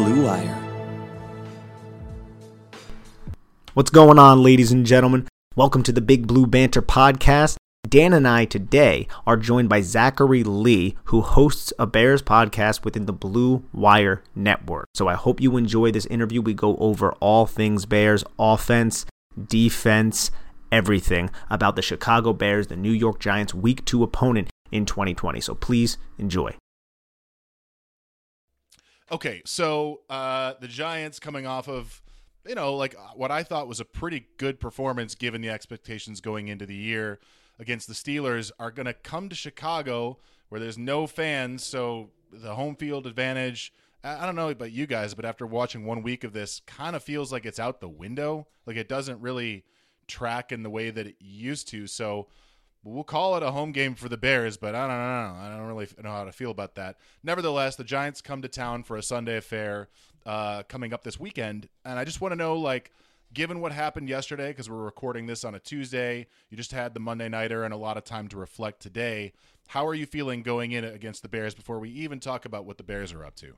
Blue Wire. What's going on, ladies and gentlemen? Welcome to the Big Blue Banter podcast. Dan and I today are joined by Zachary Lee, who hosts a Bears podcast within the Blue Wire Network. So I hope you enjoy this interview. We go over all things Bears offense, defense, everything about the Chicago Bears, the New York Giants week two opponent in 2020. So please enjoy. Okay, so uh, the Giants coming off of, you know, like what I thought was a pretty good performance given the expectations going into the year against the Steelers are going to come to Chicago where there's no fans, so the home field advantage. I don't know about you guys, but after watching one week of this, kind of feels like it's out the window. Like it doesn't really track in the way that it used to. So we'll call it a home game for the Bears, but I don't know. I don't really know how to feel about that. Nevertheless, the Giants come to town for a Sunday affair uh, coming up this weekend, and I just want to know, like, given what happened yesterday, because we're recording this on a Tuesday, you just had the Monday nighter and a lot of time to reflect today. How are you feeling going in against the Bears before we even talk about what the Bears are up to?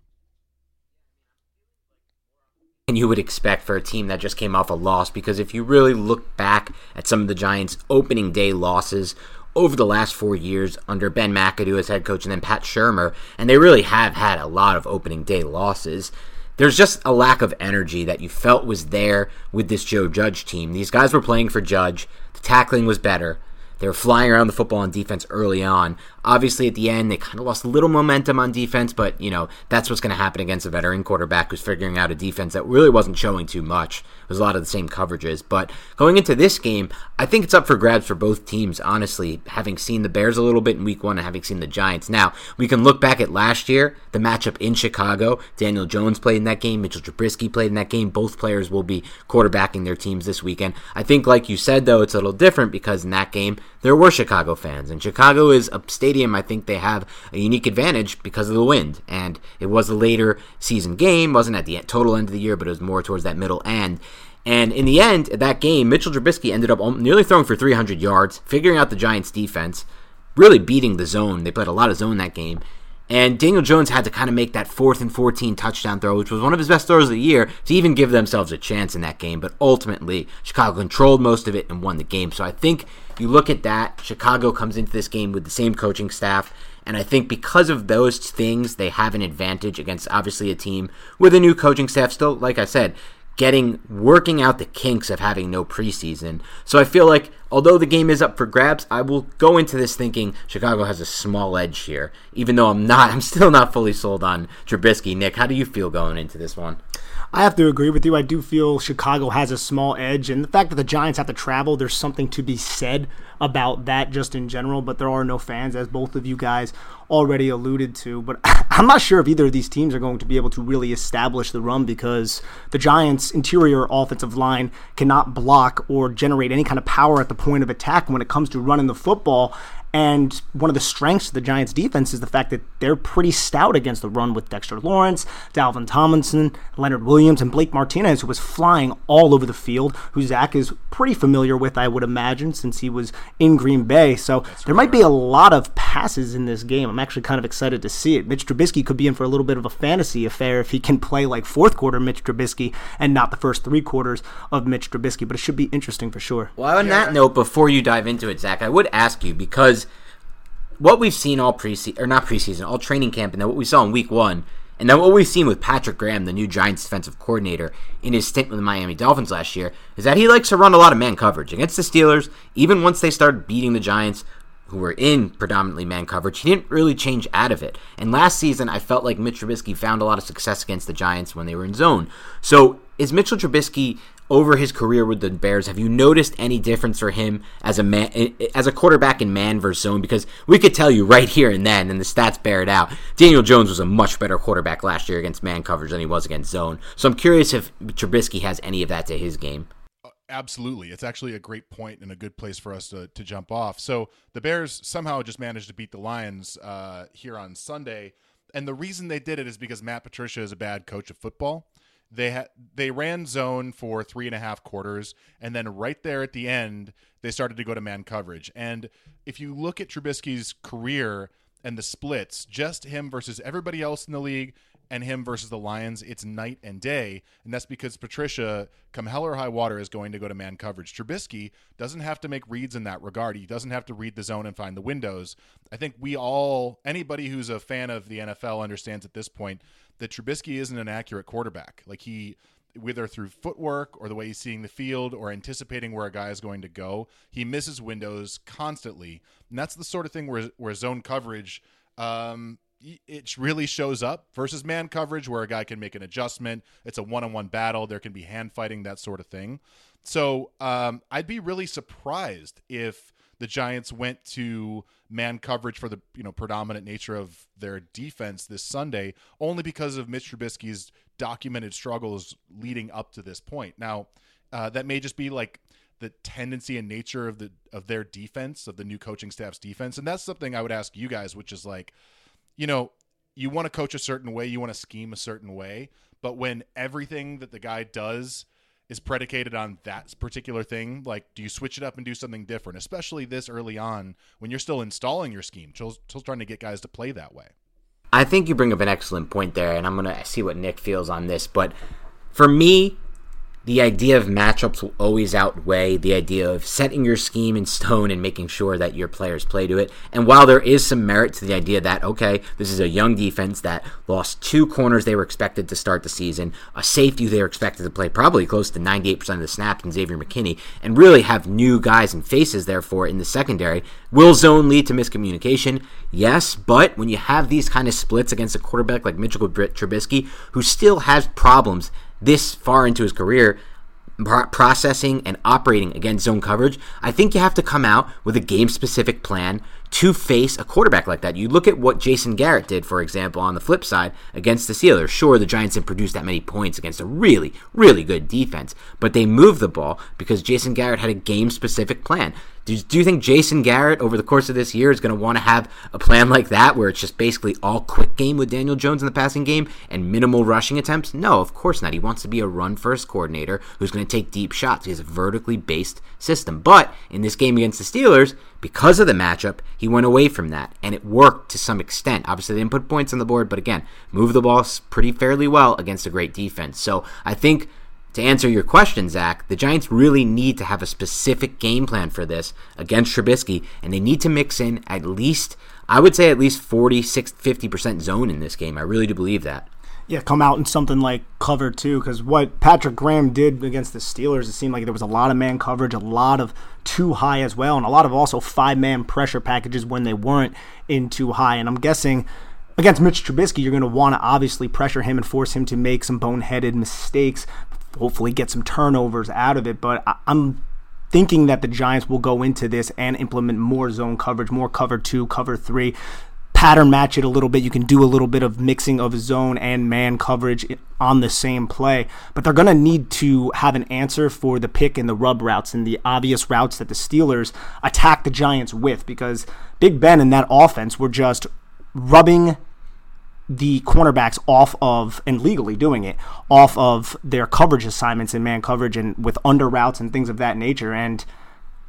And you would expect for a team that just came off a loss because if you really look back at some of the Giants' opening day losses over the last four years under Ben McAdoo as head coach and then Pat Shurmur, and they really have had a lot of opening day losses. There's just a lack of energy that you felt was there with this Joe Judge team. These guys were playing for Judge. The tackling was better. They were flying around the football on defense early on. Obviously, at the end, they kind of lost a little momentum on defense, but, you know, that's what's going to happen against a veteran quarterback who's figuring out a defense that really wasn't showing too much. It was a lot of the same coverages. But going into this game, I think it's up for grabs for both teams, honestly, having seen the Bears a little bit in week one and having seen the Giants. Now, we can look back at last year, the matchup in Chicago. Daniel Jones played in that game, Mitchell Trubisky played in that game. Both players will be quarterbacking their teams this weekend. I think, like you said, though, it's a little different because in that game, there were Chicago fans. And Chicago is a stadium, I think they have a unique advantage because of the wind. And it was a later season game, wasn't at the total end of the year, but it was more towards that middle end. And in the end, that game, Mitchell Trubisky ended up nearly throwing for 300 yards, figuring out the Giants' defense, really beating the zone. They played a lot of zone that game. And Daniel Jones had to kind of make that fourth and 14 touchdown throw, which was one of his best throws of the year, to even give themselves a chance in that game. But ultimately, Chicago controlled most of it and won the game. So I think you look at that, Chicago comes into this game with the same coaching staff. And I think because of those things, they have an advantage against obviously a team with a new coaching staff. Still, like I said, getting working out the kinks of having no preseason. So I feel like although the game is up for grabs, I will go into this thinking Chicago has a small edge here. Even though I'm not, I'm still not fully sold on Trubisky. Nick, how do you feel going into this one? I have to agree with you. I do feel Chicago has a small edge, and the fact that the Giants have to travel, there's something to be said about that just in general. But there are no fans, as both of you guys already alluded to. But I'm not sure if either of these teams are going to be able to really establish the run because the Giants' interior offensive line cannot block or generate any kind of power at the point of attack when it comes to running the football. And one of the strengths of the Giants defense is the fact that they're pretty stout against the run with Dexter Lawrence, Dalvin Tomlinson, Leonard Williams, and Blake Martinez, who was flying all over the field, who Zach is pretty familiar with, I would imagine, since he was in Green Bay. So That's there might be a lot of passes in this game. I'm actually kind of excited to see it. Mitch Trubisky could be in for a little bit of a fantasy affair if he can play like fourth quarter Mitch Trubisky and not the first three quarters of Mitch Trubisky, but it should be interesting for sure. Well, on yeah. that note, before you dive into it, Zach, I would ask you because what we've seen all preseason or not preseason, all training camp, and then what we saw in week one, and then what we've seen with Patrick Graham, the new Giants defensive coordinator, in his stint with the Miami Dolphins last year, is that he likes to run a lot of man coverage against the Steelers. Even once they started beating the Giants, who were in predominantly man coverage, he didn't really change out of it. And last season, I felt like Mitch Trubisky found a lot of success against the Giants when they were in zone. So is Mitchell Trubisky over his career with the Bears, have you noticed any difference for him as a man, as a quarterback in man versus zone? Because we could tell you right here and then, and the stats bear it out. Daniel Jones was a much better quarterback last year against man coverage than he was against zone. So I'm curious if Trubisky has any of that to his game. Uh, absolutely. It's actually a great point and a good place for us to, to jump off. So the Bears somehow just managed to beat the Lions uh, here on Sunday. And the reason they did it is because Matt Patricia is a bad coach of football. They had they ran zone for three and a half quarters, and then right there at the end, they started to go to man coverage. And if you look at Trubisky's career and the splits, just him versus everybody else in the league, and him versus the Lions, it's night and day. And that's because Patricia, come hell or high water, is going to go to man coverage. Trubisky doesn't have to make reads in that regard. He doesn't have to read the zone and find the windows. I think we all, anybody who's a fan of the NFL understands at this point that Trubisky isn't an accurate quarterback. Like he whether through footwork or the way he's seeing the field or anticipating where a guy is going to go, he misses windows constantly. And that's the sort of thing where where zone coverage um, it really shows up versus man coverage where a guy can make an adjustment. It's a one-on-one battle. There can be hand fighting, that sort of thing. So um, I'd be really surprised if the Giants went to man coverage for the you know predominant nature of their defense this Sunday, only because of Mitch Trubisky's documented struggles leading up to this point. Now, uh, that may just be like the tendency and nature of the of their defense of the new coaching staff's defense, and that's something I would ask you guys, which is like, you know, you want to coach a certain way, you want to scheme a certain way, but when everything that the guy does is predicated on that particular thing, like do you switch it up and do something different, especially this early on when you're still installing your scheme, still, still trying to get guys to play that way? I think you bring up an excellent point there, and I'm going to see what Nick feels on this. But for me, the idea of matchups will always outweigh the idea of setting your scheme in stone and making sure that your players play to it. And while there is some merit to the idea that, okay, this is a young defense that lost two corners they were expected to start the season, a safety they were expected to play probably close to 98% of the snaps in Xavier McKinney, and really have new guys and faces, therefore, in the secondary, will zone lead to miscommunication? Yes, but when you have these kind of splits against a quarterback like Mitchell Trubisky, who still has problems this far into his career processing and operating against zone coverage, I think you have to come out with a game specific plan to face a quarterback like that. You look at what Jason Garrett did, for example, on the flip side against the Steelers. Sure, the Giants didn't produce that many points against a really, really good defense, but they moved the ball because Jason Garrett had a game specific plan. Do, do you think Jason Garrett over the course of this year is going to want to have a plan like that where it's just basically all quick game with Daniel Jones in the passing game and minimal rushing attempts? No, of course not. He wants to be a run first coordinator who's going to take deep shots. He has a vertically based system. But in this game against the Steelers, because of the matchup, he went away from that and it worked to some extent. Obviously, they didn't put points on the board, but again, move the ball pretty fairly well against a great defense. So I think to answer your question, Zach, the Giants really need to have a specific game plan for this against Trubisky, and they need to mix in at least, I would say, at least 40, 50% zone in this game. I really do believe that. Yeah, come out in something like cover two, because what Patrick Graham did against the Steelers, it seemed like there was a lot of man coverage, a lot of two high as well, and a lot of also five man pressure packages when they weren't in two high. And I'm guessing against Mitch Trubisky, you're going to want to obviously pressure him and force him to make some boneheaded mistakes hopefully get some turnovers out of it. But I, am thinking that the Giants will go into this and implement more zone coverage, more cover two, cover three. Pattern match it a little bit. You can do a little bit of mixing of zone and man coverage on the same play, but they're going to need to have an answer for the pick and the rub routes and the obvious routes that the Steelers attack the Giants with because Big Ben and that offense were just rubbing the cornerbacks off of and legally doing it off of their coverage assignments and man coverage and with under routes and things of that nature and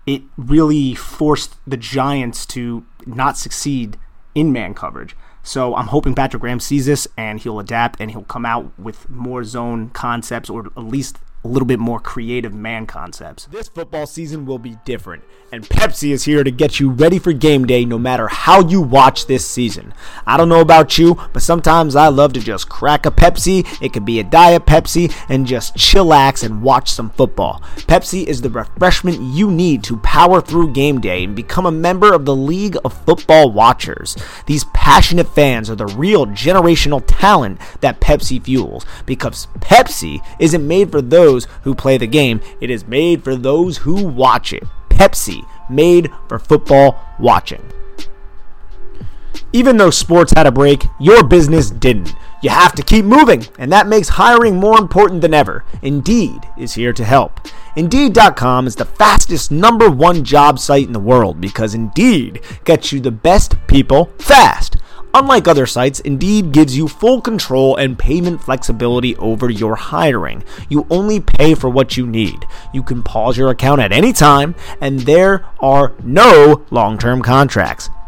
it really forced the Giants to not succeed in man coverage. So I'm hoping Patrick Graham sees this and he'll adapt and he'll come out with more zone concepts or at least a little bit more creative man concepts. This football season will be different, and Pepsi is here to get you ready for game day no matter how you watch this season. I don't know about you, but sometimes I love to just crack a Pepsi. It could be a Diet Pepsi and just chillax and watch some football. Pepsi is the refreshment you need to power through game day and become a member of the League of Football Watchers. These passionate fans are the real generational talent that Pepsi fuels because Pepsi isn't made for those those who play the game. It is made for those who watch it. Pepsi, made for football watching. Even though sports had a break, your business didn't. You have to keep moving, and that makes hiring more important than ever. Indeed is here to help. Indeed.com is the fastest number one job site in the world because Indeed gets you the best people fast. Unlike other sites, Indeed gives you full control and payment flexibility over your hiring. You only pay for what you need. You can pause your account at any time, and there are no long term contracts.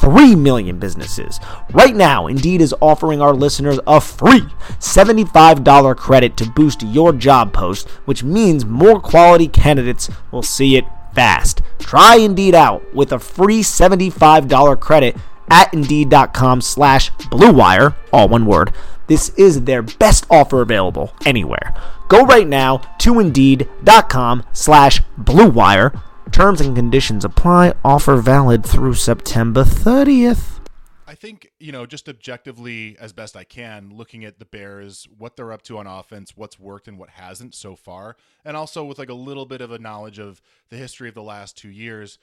3 million businesses. Right now, Indeed is offering our listeners a free $75 credit to boost your job post, which means more quality candidates will see it fast. Try Indeed out with a free $75 credit at Indeed.com slash BlueWire, all one word. This is their best offer available anywhere. Go right now to Indeed.com slash BlueWire Terms and conditions apply. Offer valid through September 30th. I think, you know, just objectively, as best I can, looking at the Bears, what they're up to on offense, what's worked and what hasn't so far, and also with like a little bit of a knowledge of the history of the last two years.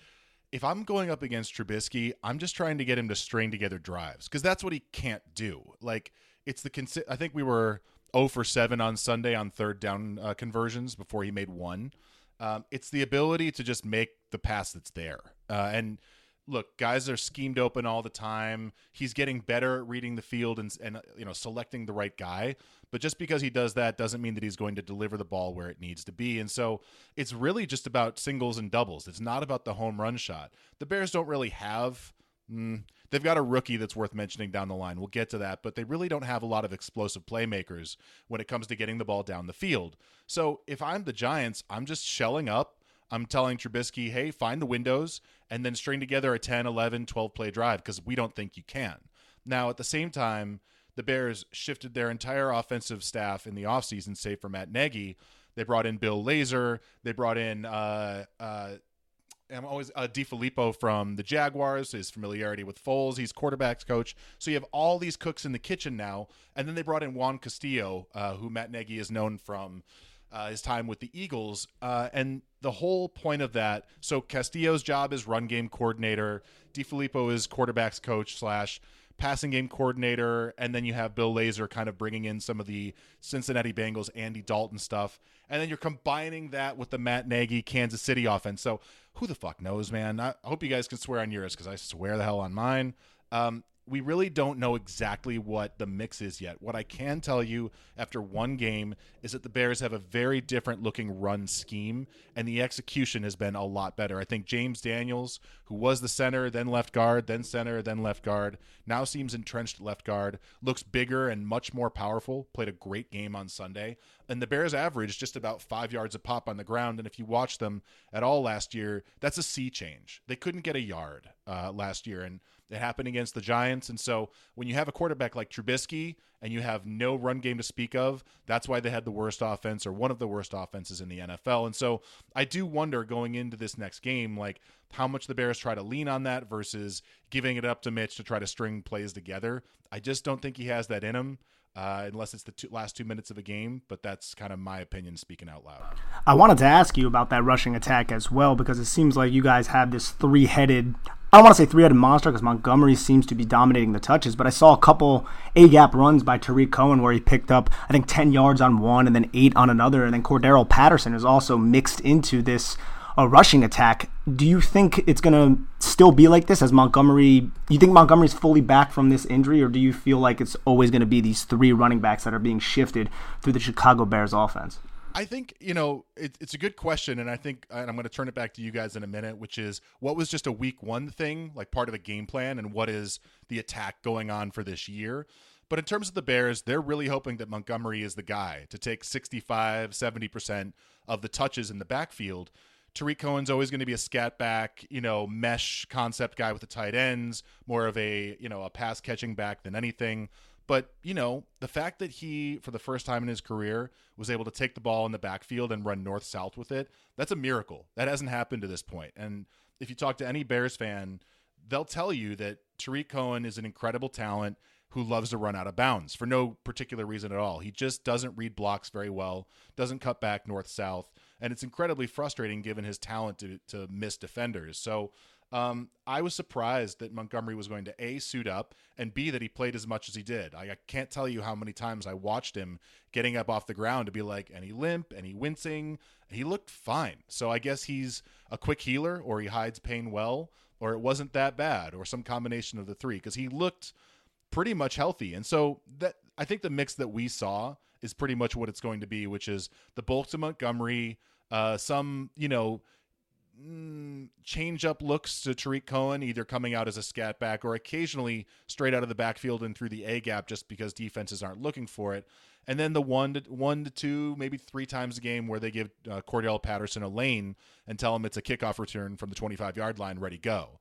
If I'm going up against Trubisky, I'm just trying to get him to string together drives because that's what he can't do. Like, it's the, consi- I think we were 0 for 7 on Sunday on third down uh, conversions before he made one. Um, it's the ability to just make the pass that's there. Uh, and look, guys are schemed open all the time. He's getting better at reading the field and, and you know selecting the right guy. But just because he does that doesn't mean that he's going to deliver the ball where it needs to be. And so it's really just about singles and doubles. It's not about the home run shot. The Bears don't really have. Mm, they've got a rookie that's worth mentioning down the line. We'll get to that, but they really don't have a lot of explosive playmakers when it comes to getting the ball down the field. So if I'm the Giants, I'm just shelling up. I'm telling Trubisky, hey, find the windows and then string together a 10, 11, 12 play drive because we don't think you can. Now, at the same time, the Bears shifted their entire offensive staff in the offseason, save for Matt Nagy. They brought in Bill Lazor. They brought in uh, uh, I'm always uh, DeFilippo from the Jaguars, his familiarity with Foles. He's quarterbacks coach. So you have all these cooks in the kitchen now. And then they brought in Juan Castillo, uh, who Matt Nagy is known from uh, his time with the Eagles. Uh, and the whole point of that so Castillo's job is run game coordinator, DeFilippo is quarterbacks coach slash passing game coordinator, and then you have Bill Lazor kind of bringing in some of the Cincinnati Bengals, Andy Dalton stuff, and then you're combining that with the Matt Nagy Kansas City offense. So who the fuck knows, man? I hope you guys can swear on yours because I swear the hell on mine. Um, we really don't know exactly what the mix is yet. What I can tell you after one game is that the Bears have a very different looking run scheme, and the execution has been a lot better. I think James Daniels, who was the center, then left guard, then center, then left guard, now seems entrenched left guard, looks bigger and much more powerful, played a great game on Sunday. And the Bears averaged just about five yards a pop on the ground. And if you watch them at all last year, that's a sea change. They couldn't get a yard uh, last year. And it happened against the Giants. And so when you have a quarterback like Trubisky and you have no run game to speak of, that's why they had the worst offense or one of the worst offenses in the NFL. And so I do wonder going into this next game, like how much the Bears try to lean on that versus giving it up to Mitch to try to string plays together. I just don't think he has that in him uh, unless it's the two, last two minutes of a game. But that's kind of my opinion speaking out loud. I wanted to ask you about that rushing attack as well because it seems like you guys have this three headed. I don't want to say three headed monster because Montgomery seems to be dominating the touches, but I saw a couple A gap runs by Tarik Cohen where he picked up, I think, 10 yards on one and then eight on another. And then Cordarrelle Patterson is also mixed into this a rushing attack. Do you think it's going to still be like this as Montgomery? You think Montgomery's fully back from this injury, or do you feel like it's always going to be these three running backs that are being shifted through the Chicago Bears offense? I think you know it, it's a good question, and I think and I'm going to turn it back to you guys in a minute, which is what was just a week one thing, like part of a game plan, and what is the attack going on for this year. But in terms of the Bears, they're really hoping that Montgomery is the guy to take 65, 70% of the touches in the backfield Tarik Cohen's always going to be a scat back, you know, mesh concept guy with the tight ends, more of a, you know, a pass catching back than anything. But, you know, the fact that he, for the first time in his career, was able to take the ball in the backfield and run north south with it, that's a miracle. That hasn't happened to this point. And if you talk to any Bears fan, they'll tell you that Tarik Cohen is an incredible talent who loves to run out of bounds for no particular reason at all. He just doesn't read blocks very well, doesn't cut back north south and it's incredibly frustrating given his talent to, to miss defenders. So um, I was surprised that Montgomery was going to A, suit up, and B, that he played as much as he did. I, I, can't tell you how many times I watched him getting up off the ground to be like, any limp, any wincing. He looked fine. So I guess he's a quick healer, or he hides pain well, or it wasn't that bad, or some combination of the three, because he looked pretty much healthy. And so that I think the mix that we saw is pretty much what it's going to be, which is the bulk to Montgomery – uh, some, you know, mm, change up looks to Tarik Cohen, either coming out as a scat back or occasionally straight out of the backfield and through the A gap just because defenses aren't looking for it. And then the one to one to two, maybe three times a game where they give uh, Cordarrelle Patterson a lane and tell him it's a kickoff return from the 25 yard line, ready go.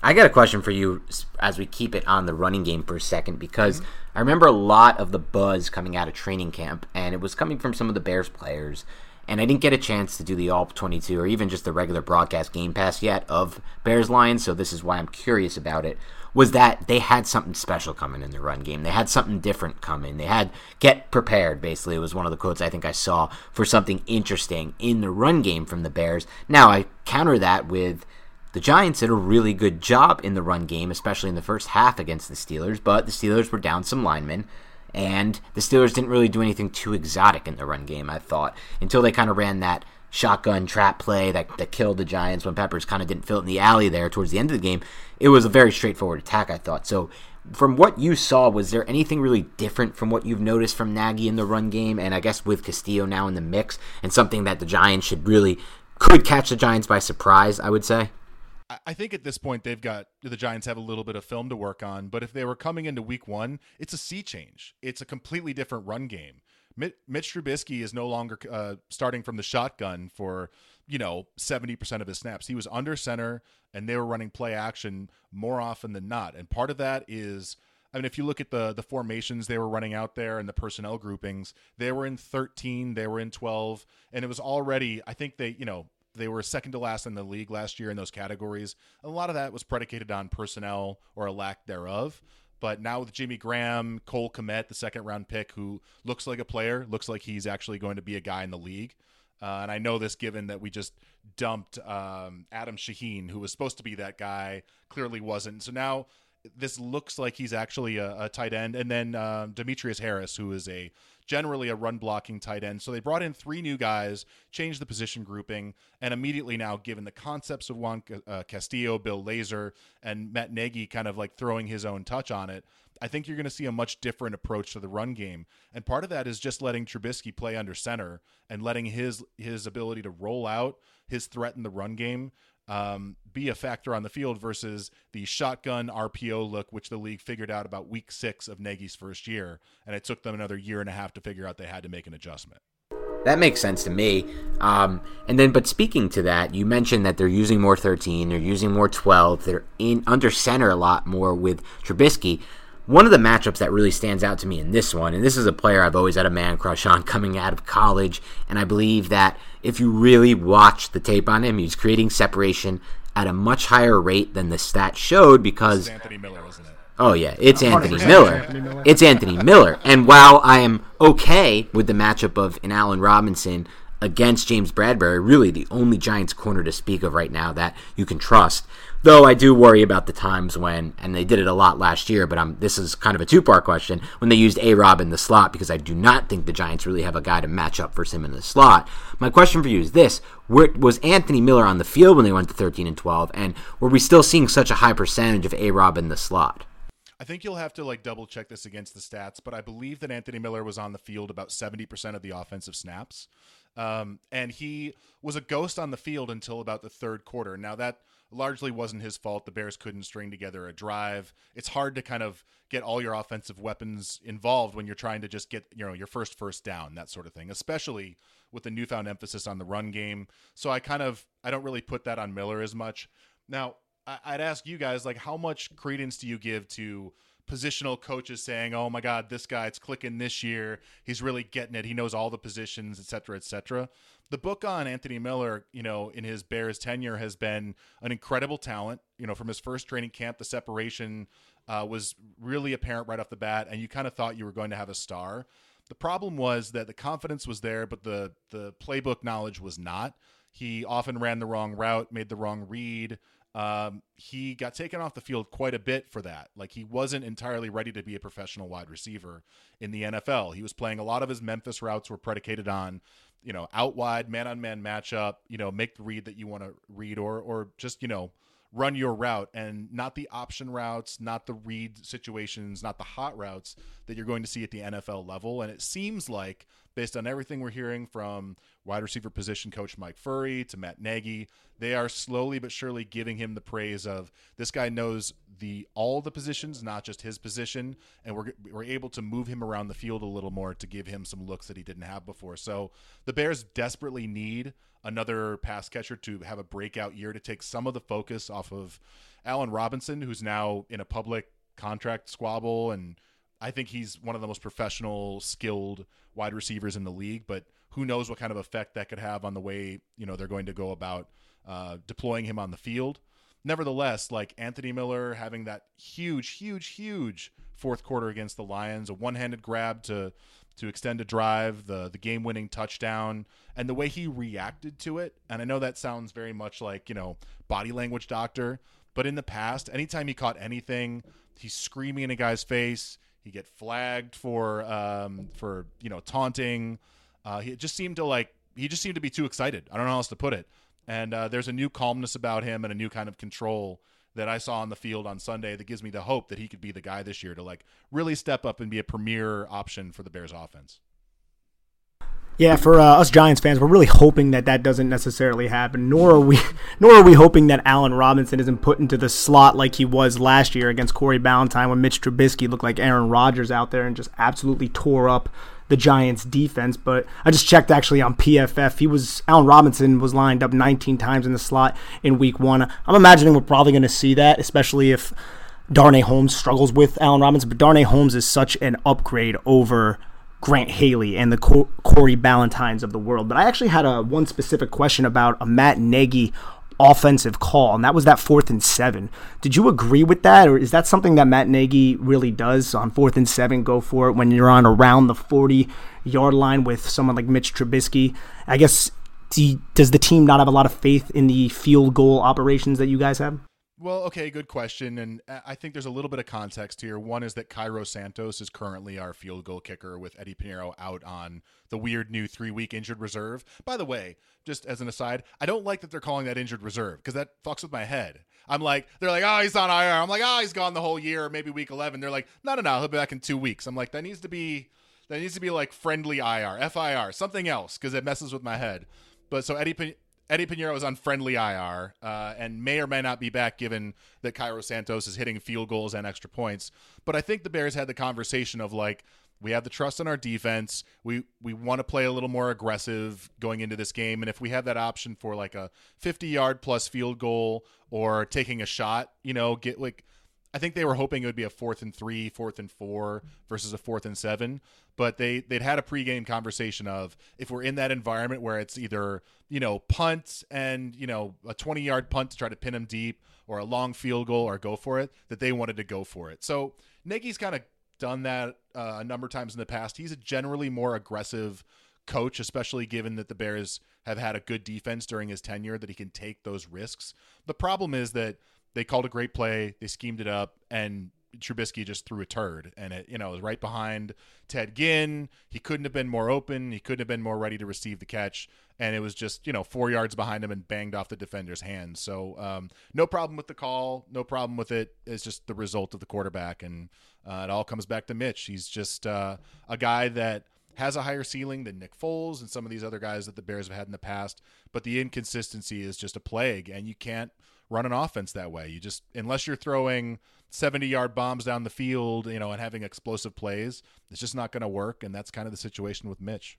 I got a question for you as we keep it on the running game for a second because mm-hmm. I remember a lot of the buzz coming out of training camp, and it was coming from some of the Bears players and I didn't get a chance to do the All 22 or even just the regular broadcast Game Pass yet of Bears Lions, so this is why I'm curious about it. Was that they had something special coming in the run game? They had something different coming. They had get prepared. Basically, it was one of the quotes I think I saw for something interesting in the run game from the Bears. Now I counter that with the Giants did a really good job in the run game, especially in the first half against the Steelers, but the Steelers were down some linemen. And the Steelers didn't really do anything too exotic in the run game, I thought, until they kind of ran that shotgun trap play that, that killed the Giants when Peppers kind of didn't fill it in the alley there towards the end of the game. It was a very straightforward attack, I thought. So, from what you saw, was there anything really different from what you've noticed from Nagy in the run game? And I guess with Castillo now in the mix, and something that the Giants should really could catch the Giants by surprise, I would say? I think at this point they've got the Giants have a little bit of film to work on, but if they were coming into week one, it's a sea change. It's a completely different run game. Mitch Trubisky is no longer uh, starting from the shotgun for you know 70% of his snaps. He was under center and they were running play action more often than not. And part of that is I mean, if you look at the the formations they were running out there and the personnel groupings, they were in 13, they were in 12, and it was already. I think they, you know, they were second to last in the league last year in those categories. A lot of that was predicated on personnel or a lack thereof. But now with Jimmy Graham, Cole Kmet, the second round pick, who looks like a player, looks like he's actually going to be a guy in the league. Uh, and I know this given that we just dumped um, Adam Shaheen, who was supposed to be that guy, clearly wasn't. So now this looks like he's actually a, a tight end. And then uh, Demetrius Harris, who is a generally a run blocking tight end. So they brought in three new guys, changed the position grouping, and immediately now, given the concepts of Juan uh, Castillo, Bill Lazor, and Matt Nagy kind of like throwing his own touch on it, I think you're going to see a much different approach to the run game. And part of that is just letting Trubisky play under center and letting his his ability to roll out his threat in the run game um, be a factor on the field versus the shotgun RPO look, which the league figured out about week six of Nagy's first year, and it took them another year and a half to figure out they had to make an adjustment. That makes sense to me. Um, and then, but speaking to that, you mentioned that they're using more 13, they're using more 12, they're in under center a lot more with Trubisky. One of the matchups that really stands out to me in this one, and this is a player I've always had a man crush on coming out of college, and I believe that if you really watch the tape on him, he's creating separation at a much higher rate than the stats showed because Anthony Miller, wasn't it? Oh yeah, it's Anthony Miller. It's Anthony Miller. And while I am okay with the matchup of an Allen Robinson against James Bradberry, really the only Giants corner to speak of right now that you can trust. Though I do worry about the times when, and they did it a lot last year, but I'm, this is kind of a two part question, when they used A Rob in the slot, because I do not think the Giants really have a guy to match up for him in the slot. My question for you is this Was Anthony Miller on the field when they went to 13 and 12, and were we still seeing such a high percentage of A Rob in the slot? I think you'll have to like double check this against the stats, but I believe that Anthony Miller was on the field about 70% of the offensive snaps. Um, and he was a ghost on the field until about the third quarter. Now, that largely wasn't his fault. The Bears couldn't string together a drive. It's hard to kind of get all your offensive weapons involved when you're trying to just get, you know, your first first down, that sort of thing, especially with the newfound emphasis on the run game. So I kind of I don't really put that on Miller as much. Now, I'd ask you guys like how much credence do you give to positional coaches saying, "Oh my God, this guy, it's clicking this year. He's really getting it. He knows all the positions, etc., cetera, et cetera." The book on Anthony Miller, you know, in his Bears tenure, has been an incredible talent. You know, from his first training camp, the separation uh, was really apparent right off the bat, and you kind of thought you were going to have a star. The problem was that the confidence was there, but the the playbook knowledge was not. He often ran the wrong route, made the wrong read. Um, he got taken off the field quite a bit for that. Like he wasn't entirely ready to be a professional wide receiver in the NFL. He was playing a lot of his Memphis routes were predicated on, you know, out wide, man on man matchup, you know, make the read that you want to read or or just, you know, run your route and not the option routes, not the read situations, not the hot routes that you're going to see at the NFL level. And it seems like, based on everything we're hearing from wide receiver position coach Mike Furrey to Matt Nagy, they are slowly but surely giving him the praise of this guy knows the all the positions, not just his position, and we're we're able to move him around the field a little more to give him some looks that he didn't have before. So the Bears desperately need another pass catcher to have a breakout year to take some of the focus off of Allen Robinson, who's now in a public contract squabble, and I think he's one of the most professional, skilled wide receivers in the league. But who knows what kind of effect that could have on the way you know they're going to go about uh, deploying him on the field. Nevertheless, like Anthony Miller having that huge, huge, huge fourth quarter against the Lions, a one-handed grab to to extend a drive, the the game-winning touchdown, and the way he reacted to it. And I know that sounds very much like you know body language doctor, but in the past, anytime he caught anything, he's screaming in a guy's face. He get flagged for um, for you know taunting. Uh, he just seemed to like he just seemed to be too excited. I don't know how else to put it. And uh, there's a new calmness about him and a new kind of control that I saw on the field on Sunday that gives me the hope that he could be the guy this year to like really step up and be a premier option for the Bears offense. Yeah, for uh, us Giants fans, we're really hoping that that doesn't necessarily happen. Nor are we, nor are we hoping that Allen Robinson isn't put into the slot like he was last year against Corey Ballentine when Mitch Trubisky looked like Aaron Rodgers out there and just absolutely tore up the Giants defense. But I just checked actually on PFF. He was Allen Robinson was lined up 19 times in the slot in Week One. I'm imagining we're probably going to see that, especially if Darnay Holmes struggles with Allen Robinson. But Darnay Holmes is such an upgrade over Grant Haley and the Corey Ballentines of the world. But I actually had a one specific question about a Matt Nagy offensive call, and that was that fourth and seven. Did you agree with that, or is that something that Matt Nagy really does on fourth and seven? Go for it when you're on around the 40 yard line with someone like Mitch Trubisky. I guess does the team not have a lot of faith in the field goal operations that you guys have? Well, okay, good question. And I think there's a little bit of context here. One is that Cairo Santos is currently our field goal kicker with Eddy Piñeiro out on the weird new three week injured reserve. By the way, just as an aside, I don't like that they're calling that injured reserve because that fucks with my head. I'm like, they're like, oh, he's on IR. I'm like, oh, he's gone the whole year, maybe week 11. They're like, no, no, no, he'll be back in two weeks. I'm like, that needs to be, that needs to be like friendly IR, FIR, something else because it messes with my head. But so Eddy Eddy Piñeiro is on friendly IR uh, and may or may not be back given that Cairo Santos is hitting field goals and extra points. But I think the Bears had the conversation of like, we have the trust in our defense. We we want to play a little more aggressive going into this game, and if we have that option for like a 50 yard plus field goal or taking a shot, you know, get like I think they were hoping it would be a fourth and three, fourth and four versus a fourth and seven. But they they'd had a pregame conversation of if we're in that environment where it's either you know punt and you know a twenty yard punt to try to pin them deep, or a long field goal, or go for it, that they wanted to go for it. So Nagy's kind of done that uh, a number of times in the past. He's a generally more aggressive coach, especially given that the Bears have had a good defense during his tenure, that he can take those risks. The problem is that they called a great play, they schemed it up, and Trubisky just threw a turd, and it you know was right behind Ted Ginn. He couldn't have been more open. He couldn't have been more ready to receive the catch, and it was just you know four yards behind him and banged off the defender's hand. So um, no problem with the call, no problem with it. It's just the result of the quarterback, and uh, it all comes back to Mitch. He's just uh, a guy that has a higher ceiling than Nick Foles and some of these other guys that the Bears have had in the past, but the inconsistency is just a plague, and you can't run an offense that way. You just unless you're throwing 70 yard bombs down the field, you know, and having explosive plays, it's just not going to work. And that's kind of the situation with Mitch.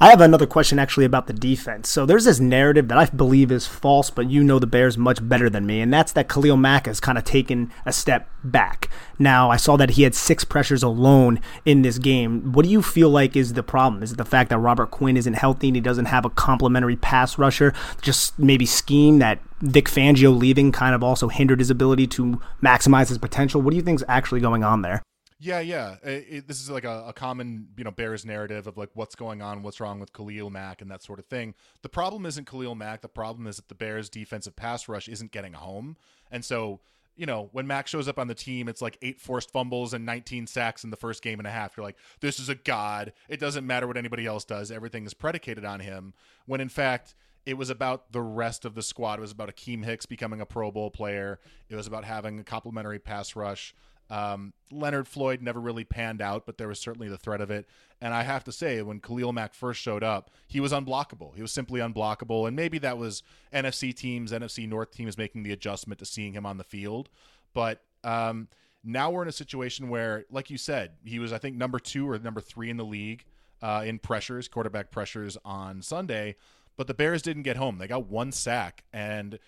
I have another question actually about the defense. So there's this narrative that I believe is false, but you know the Bears much better than me, and that's that Khalil Mack has kind of taken a step back. Now, I saw that he had six pressures alone in this game. What do you feel like is the problem? Is it the fact that Robert Quinn isn't healthy and he doesn't have a complementary pass rusher? Just maybe scheme that Vic Fangio leaving kind of also hindered his ability to maximize his potential? What do you think is actually going on there? Yeah, yeah. It, it, this is like a, a, common, you know, Bears narrative of like what's going on, what's wrong with Khalil Mack, and that sort of thing. The problem isn't Khalil Mack. The problem is that the Bears' defensive pass rush isn't getting home, and so you know when Mack shows up on the team, it's like eight forced fumbles and 19 sacks in the first game and a half. You're like, this is a god. It doesn't matter what anybody else does. Everything is predicated on him. When in fact it was about the rest of the squad. It was about Akiem Hicks becoming a Pro Bowl player. It was about having a complementary pass rush. Um, Leonard Floyd never really panned out, but there was certainly the threat of it. And I have to say, when Khalil Mack first showed up, he was unblockable. He was simply unblockable. And maybe that was NFC teams, NFC North teams making the adjustment to seeing him on the field. But um, now we're in a situation where, like you said, he was, I think, number two or number three in the league uh, in pressures, quarterback pressures on Sunday. But the Bears didn't get home. They got one sack. And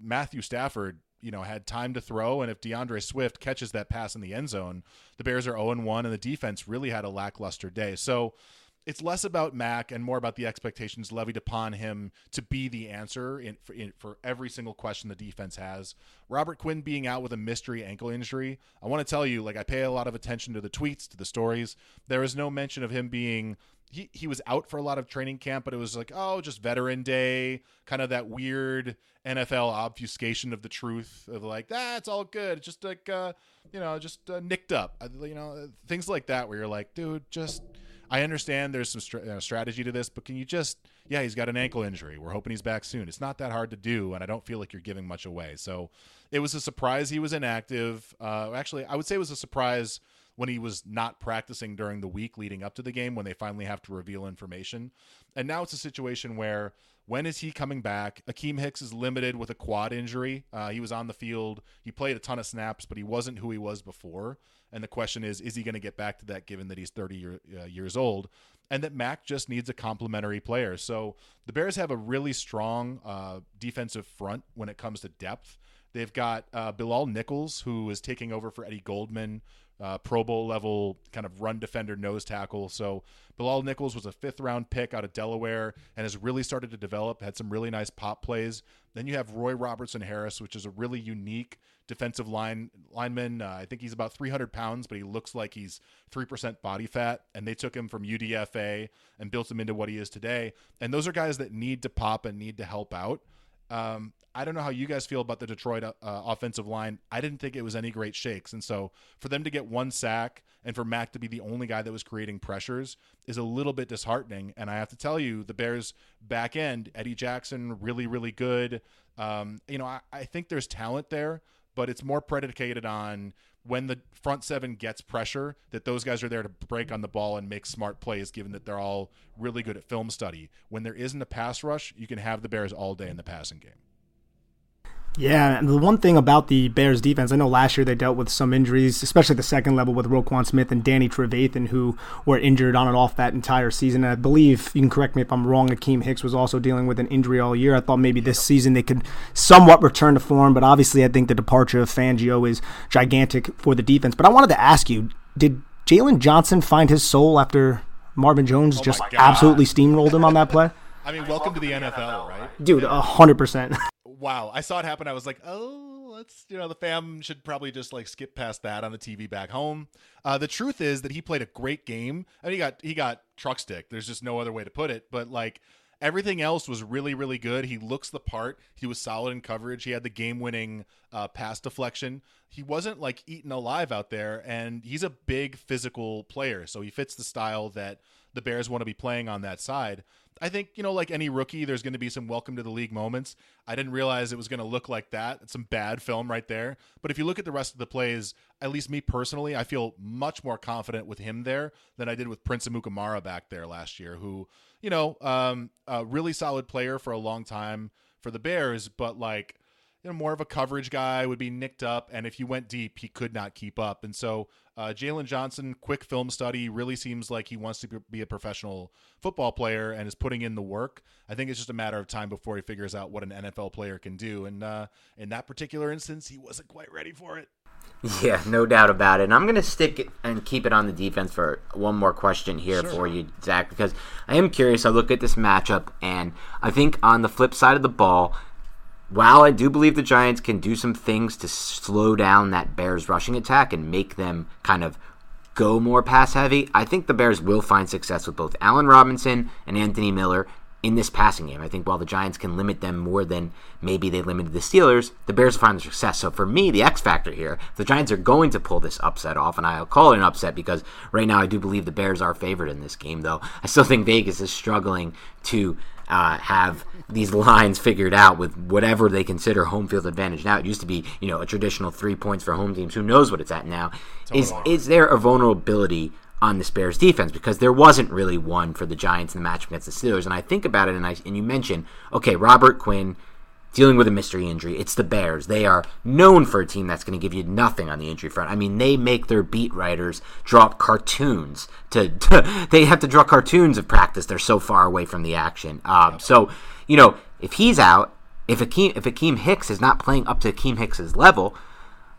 Matthew Stafford you know had time to throw and if D'Andre Swift catches that pass in the end zone, the Bears are 0 1 and the defense really had a lackluster day. So it's less about Mack and more about the expectations levied upon him to be the answer in for, in, for, every single question the defense has. Robert Quinn being out with a mystery ankle injury, I want to tell you, like I pay a lot of attention to the tweets, to the stories. There is no mention of him being he, he was out for a lot of training camp, but it was like, oh, just veteran day, kind of that weird NFL obfuscation of the truth of like, that's ah, all good. It's just like, uh, you know, just uh, nicked up, you know, things like that where you're like, dude, just, I understand there's some strategy to this, but can you just, yeah, he's got an ankle injury. We're hoping he's back soon. It's not that hard to do, and I don't feel like you're giving much away. So it was a surprise he was inactive. Uh, actually, I would say it was a surprise when he was not practicing during the week leading up to the game when they finally have to reveal information. And now it's a situation where when is he coming back? Akiem Hicks is limited with a quad injury. Uh, he was on the field. He played a ton of snaps, but he wasn't who he was before. And the question is, is he going to get back to that given that he's 30 year, uh, years old? And that Mack just needs a complementary player. So the Bears have a really strong uh, defensive front when it comes to depth. They've got uh, Bilal Nichols, who is taking over for Eddie Goldman, uh, Pro Bowl level kind of run defender nose tackle. So Bilal Nichols was a fifth round pick out of Delaware and has really started to develop, had some really nice pop plays. Then you have Roy Robertson Harris, which is a really unique defensive line lineman. Uh, I think he's about 300 pounds, but he looks like he's 3% body fat. And they took him from UDFA and built him into what he is today. And those are guys that need to pop and need to help out. Um, I don't know how you guys feel about the Detroit uh, offensive line. I didn't think it was any great shakes. And so for them to get one sack and for Mack to be the only guy that was creating pressures is a little bit disheartening. And I have to tell you, the Bears back end, Eddie Jackson, really, really good. Um, you know, I, I think there's talent there, but it's more predicated on when the front seven gets pressure, that those guys are there to break on the ball and make smart plays, given that they're all really good at film study. When there isn't a pass rush, you can have the Bears all day in the passing game. Yeah, and the one thing about the Bears defense, I know last year they dealt with some injuries, especially the second level with Roquan Smith and Danny Trevathan, who were injured on and off that entire season. And I believe, you can correct me if I'm wrong, Akiem Hicks was also dealing with an injury all year. I thought maybe this season they could somewhat return to form, but obviously I think the departure of Fangio is gigantic for the defense. But I wanted to ask you, did Jaylon Johnson find his soul after Marvin Jones Oh just absolutely steamrolled him on that play? I mean, welcome to the NFL, right? Dude, a hundred percent. wow i saw it happen. I was like oh let's you know the fam should probably just like skip past that on the tv back home. Uh, the truth is that he played a great game. And he got he got truck stick there's just no other way to put it. But like everything else was really really good. He looks the part. He was solid in coverage. He had the game winning uh, pass deflection. He wasn't like eaten alive out there and he's a big physical player. So he fits the style that the bears want to be playing on that side I think, you know, like any rookie, there's going to be some welcome to the league moments. I didn't realize it was going to look like that. It's some bad film right there. But if you look at the rest of the plays, at least me personally, I feel much more confident with him there than I did with Prince Amukamara back there last year, who, you know, um, a really solid player for a long time for the Bears, but like, you know, more of a coverage guy, would be nicked up, and if you went deep, he could not keep up. And so, uh, Jaylon Johnson, quick film study, really seems like he wants to be a professional football player and is putting in the work. I think it's just a matter of time before he figures out what an NFL player can do. And uh, in that particular instance, he wasn't quite ready for it. Yeah, no doubt about it. And I'm going to stick it and keep it on the defense for one more question here Sure. for you, Zach, because I am curious. I look at this matchup, and I think on the flip side of the ball, while I do believe the Giants can do some things to slow down that Bears rushing attack and make them kind of go more pass heavy, I think the Bears will find success with both Allen Robinson and Anthony Miller in this passing game. I think while the Giants can limit them more than maybe they limited the Steelers, the Bears find success. So for me, the X factor here, the Giants are going to pull this upset off, and I'll call it an upset because right now I do believe the Bears are favored in this game, though. I still think Vegas is struggling to uh, have these lines figured out with whatever they consider home field advantage. Now it used to be, you know, a traditional three points for home teams. Who knows what it's at now? Is is there a vulnerability on the Bears defense because there wasn't really one for the Giants in the match against the Steelers. And I think about it, and I and you mentioned, okay, Robert Quinn dealing with a mystery injury. It's the Bears. They are known for a team that's going to give you nothing on the injury front. I mean, they make their beat writers draw cartoons to. to they have to draw cartoons of practice. They're so far away from the action. Um, so you know, if he's out, if Akiem if Akiem Hicks is not playing up to Akiem Hicks's level.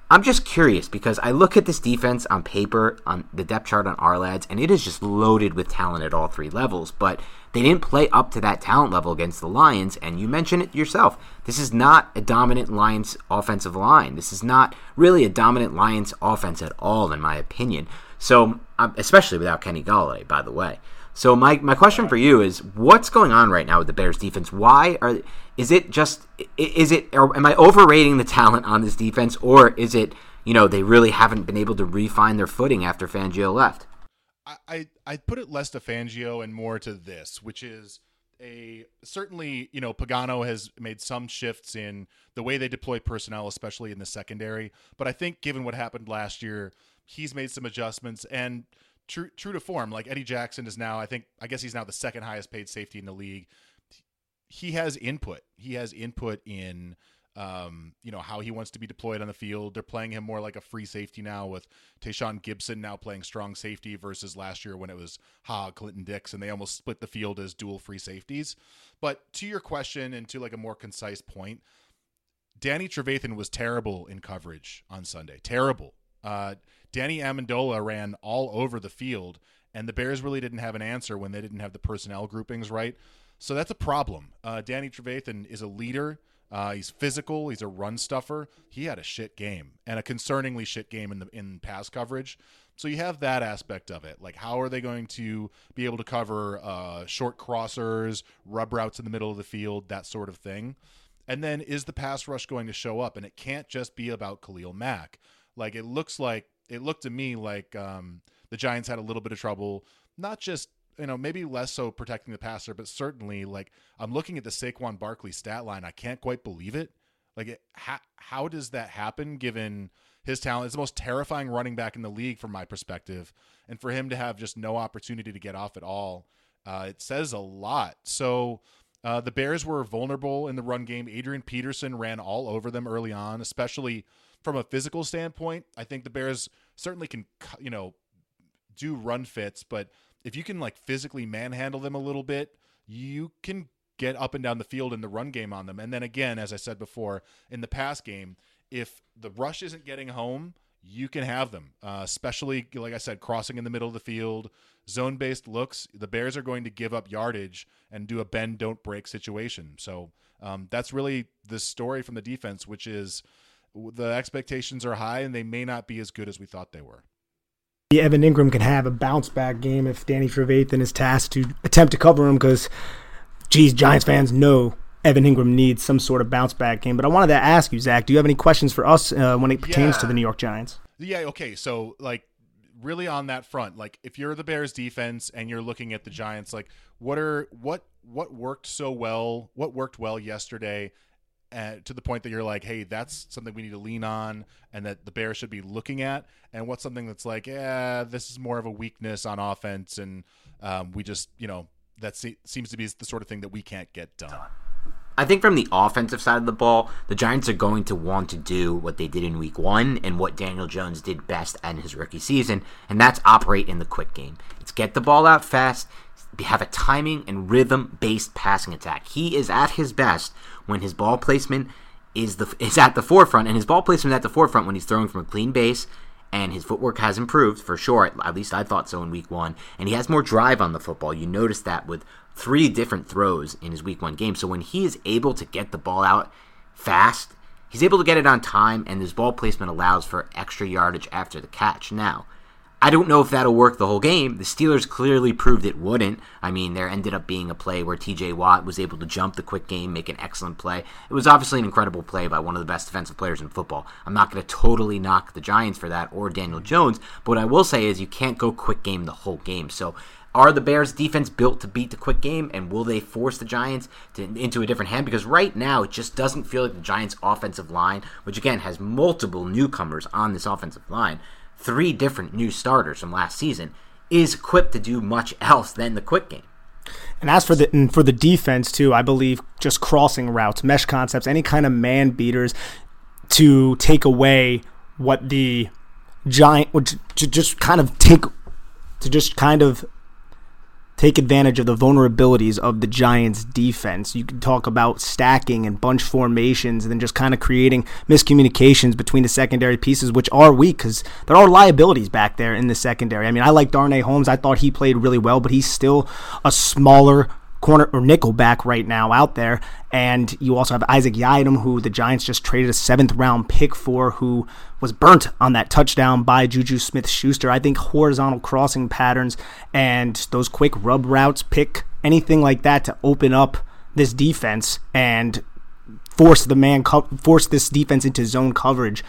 I'm just curious because I look at this defense on paper, on the depth chart on Ourlads, and it is just loaded with talent at all three levels. But they didn't play up to that talent level against the Lions, and you mentioned it yourself. This is not a dominant Lions offensive line. This is not really a dominant Lions offense at all, in my opinion. So, um, especially without Kenny Golladay, by the way. So my, my question for you is what's going on right now with the Bears defense? Why are is it just is it am I overrating the talent on this defense or is it you know they really haven't been able to refine their footing after Fangio left? I, I put it less to Fangio and more to this, which is a certainly you know Pagano has made some shifts in the way they deploy personnel, especially in the secondary. But I think given what happened last year, he's made some adjustments and true true to form. Like Eddie Jackson is now, I think, I guess he's now the second highest paid safety in the league. He has input. He has input in um, you know, how he wants to be deployed on the field. They're playing him more like a free safety now with Tashaun Gipson now playing strong safety versus last year when it was Ha, Clinton Dix, and they almost split the field as dual free safeties. But to your question and to like a more concise point, Danny Trevathan was terrible in coverage on Sunday. Terrible. Uh, Danny Amendola ran all over the field, and the Bears really didn't have an answer when they didn't have the personnel groupings right. So that's a problem. Uh, Danny Trevathan is a leader. Uh, he's physical. He's a run stuffer. He had a shit game and a concerningly shit game in the in pass coverage. So you have that aspect of it. Like, how are they going to be able to cover uh, short crossers, rub routes in the middle of the field, that sort of thing? And then is the pass rush going to show up? And it can't just be about Khalil Mack. Like, it looks like it looked to me like um, the Giants had a little bit of trouble, not just you know, maybe less so protecting the passer, but certainly like I'm looking at the Saquon Barkley stat line. I can't quite believe it. Like, it, how, how does that happen given his talent? It's the most terrifying running back in the league from my perspective. And for him to have just no opportunity to get off at all, uh, it says a lot. So uh, the Bears were vulnerable in the run game. Adrian Peterson ran all over them early on, especially from a physical standpoint. I think the Bears certainly can, you know, do run fits, but if you can like physically manhandle them a little bit, you can get up and down the field in the run game on them. And then again, as I said before, in the pass game, if the rush isn't getting home, you can have them, uh, especially like I said, crossing in the middle of the field, zone based looks. The Bears are going to give up yardage and do a bend don't break situation. So um, that's really the story from the defense, which is the expectations are high and they may not be as good as we thought they were. Evan Engram can have a bounce back game if Danny Trevathan is tasked to attempt to cover him because, geez, Giants fans know Evan Engram needs some sort of bounce back game. But I wanted to ask you, Zach, do you have any questions for us uh, when it pertains yeah. to the New York Giants? Yeah, okay. So, like, really on that front, like, if you're the Bears defense and you're looking at the Giants, like, what are what what worked so well? What worked well yesterday? Uh, to the point that you're like, hey, that's something we need to lean on and that the Bears should be looking at, and what's something that's like, yeah, this is more of a weakness on offense, and um, we just, you know, that se- seems to be the sort of thing that we can't get done. I think from the offensive side of the ball, the Giants are going to want to do what they did in week one and what Daniel Jones did best in his rookie season, and that's operate in the quick game. It's get the ball out fast, have a timing and rhythm based passing attack. He is at his best when his ball placement is the is at the forefront, and his ball placement is at the forefront when he's throwing from a clean base. And his footwork has improved for sure. At least I thought so in week one. And he has more drive on the football. You notice that with three different throws in his week one game. So when he is able to get the ball out fast, he's able to get it on time, and his ball placement allows for extra yardage after the catch. Now, I don't know if that'll work the whole game. The Steelers clearly proved it wouldn't. I mean, there ended up being a play where TJ Watt was able to jump the quick game, make an excellent play. It was obviously an incredible play by one of the best defensive players in football. I'm not going to totally knock the Giants for that or Daniel Jones, but what I will say is you can't go quick game the whole game. So are the Bears defense built to beat the quick game and will they force the Giants to, into a different hand because right now it just doesn't feel like the Giants offensive line which again has multiple newcomers on this offensive line three different new starters from last season, is equipped to do much else than the quick game. And as for the and for the defense too, I believe just crossing routes, mesh concepts, any kind of man beaters to take away what the giant would just kind of take to just kind of take advantage of the vulnerabilities of the Giants' defense. You can talk about stacking and bunch formations and then just kind of creating miscommunications between the secondary pieces, which are weak because there are liabilities back there in the secondary. I mean, I like Darnay Holmes. I thought he played really well, but he's still a smaller corner or nickel back right now out there. And you also have Isaac Yiadom, who the Giants just traded a seventh round pick for, who was burnt on that touchdown by Juju Smith Schuster. I think horizontal crossing patterns and those quick rub routes, pick anything like that to open up this defense and force the man, co- force this defense into zone coverage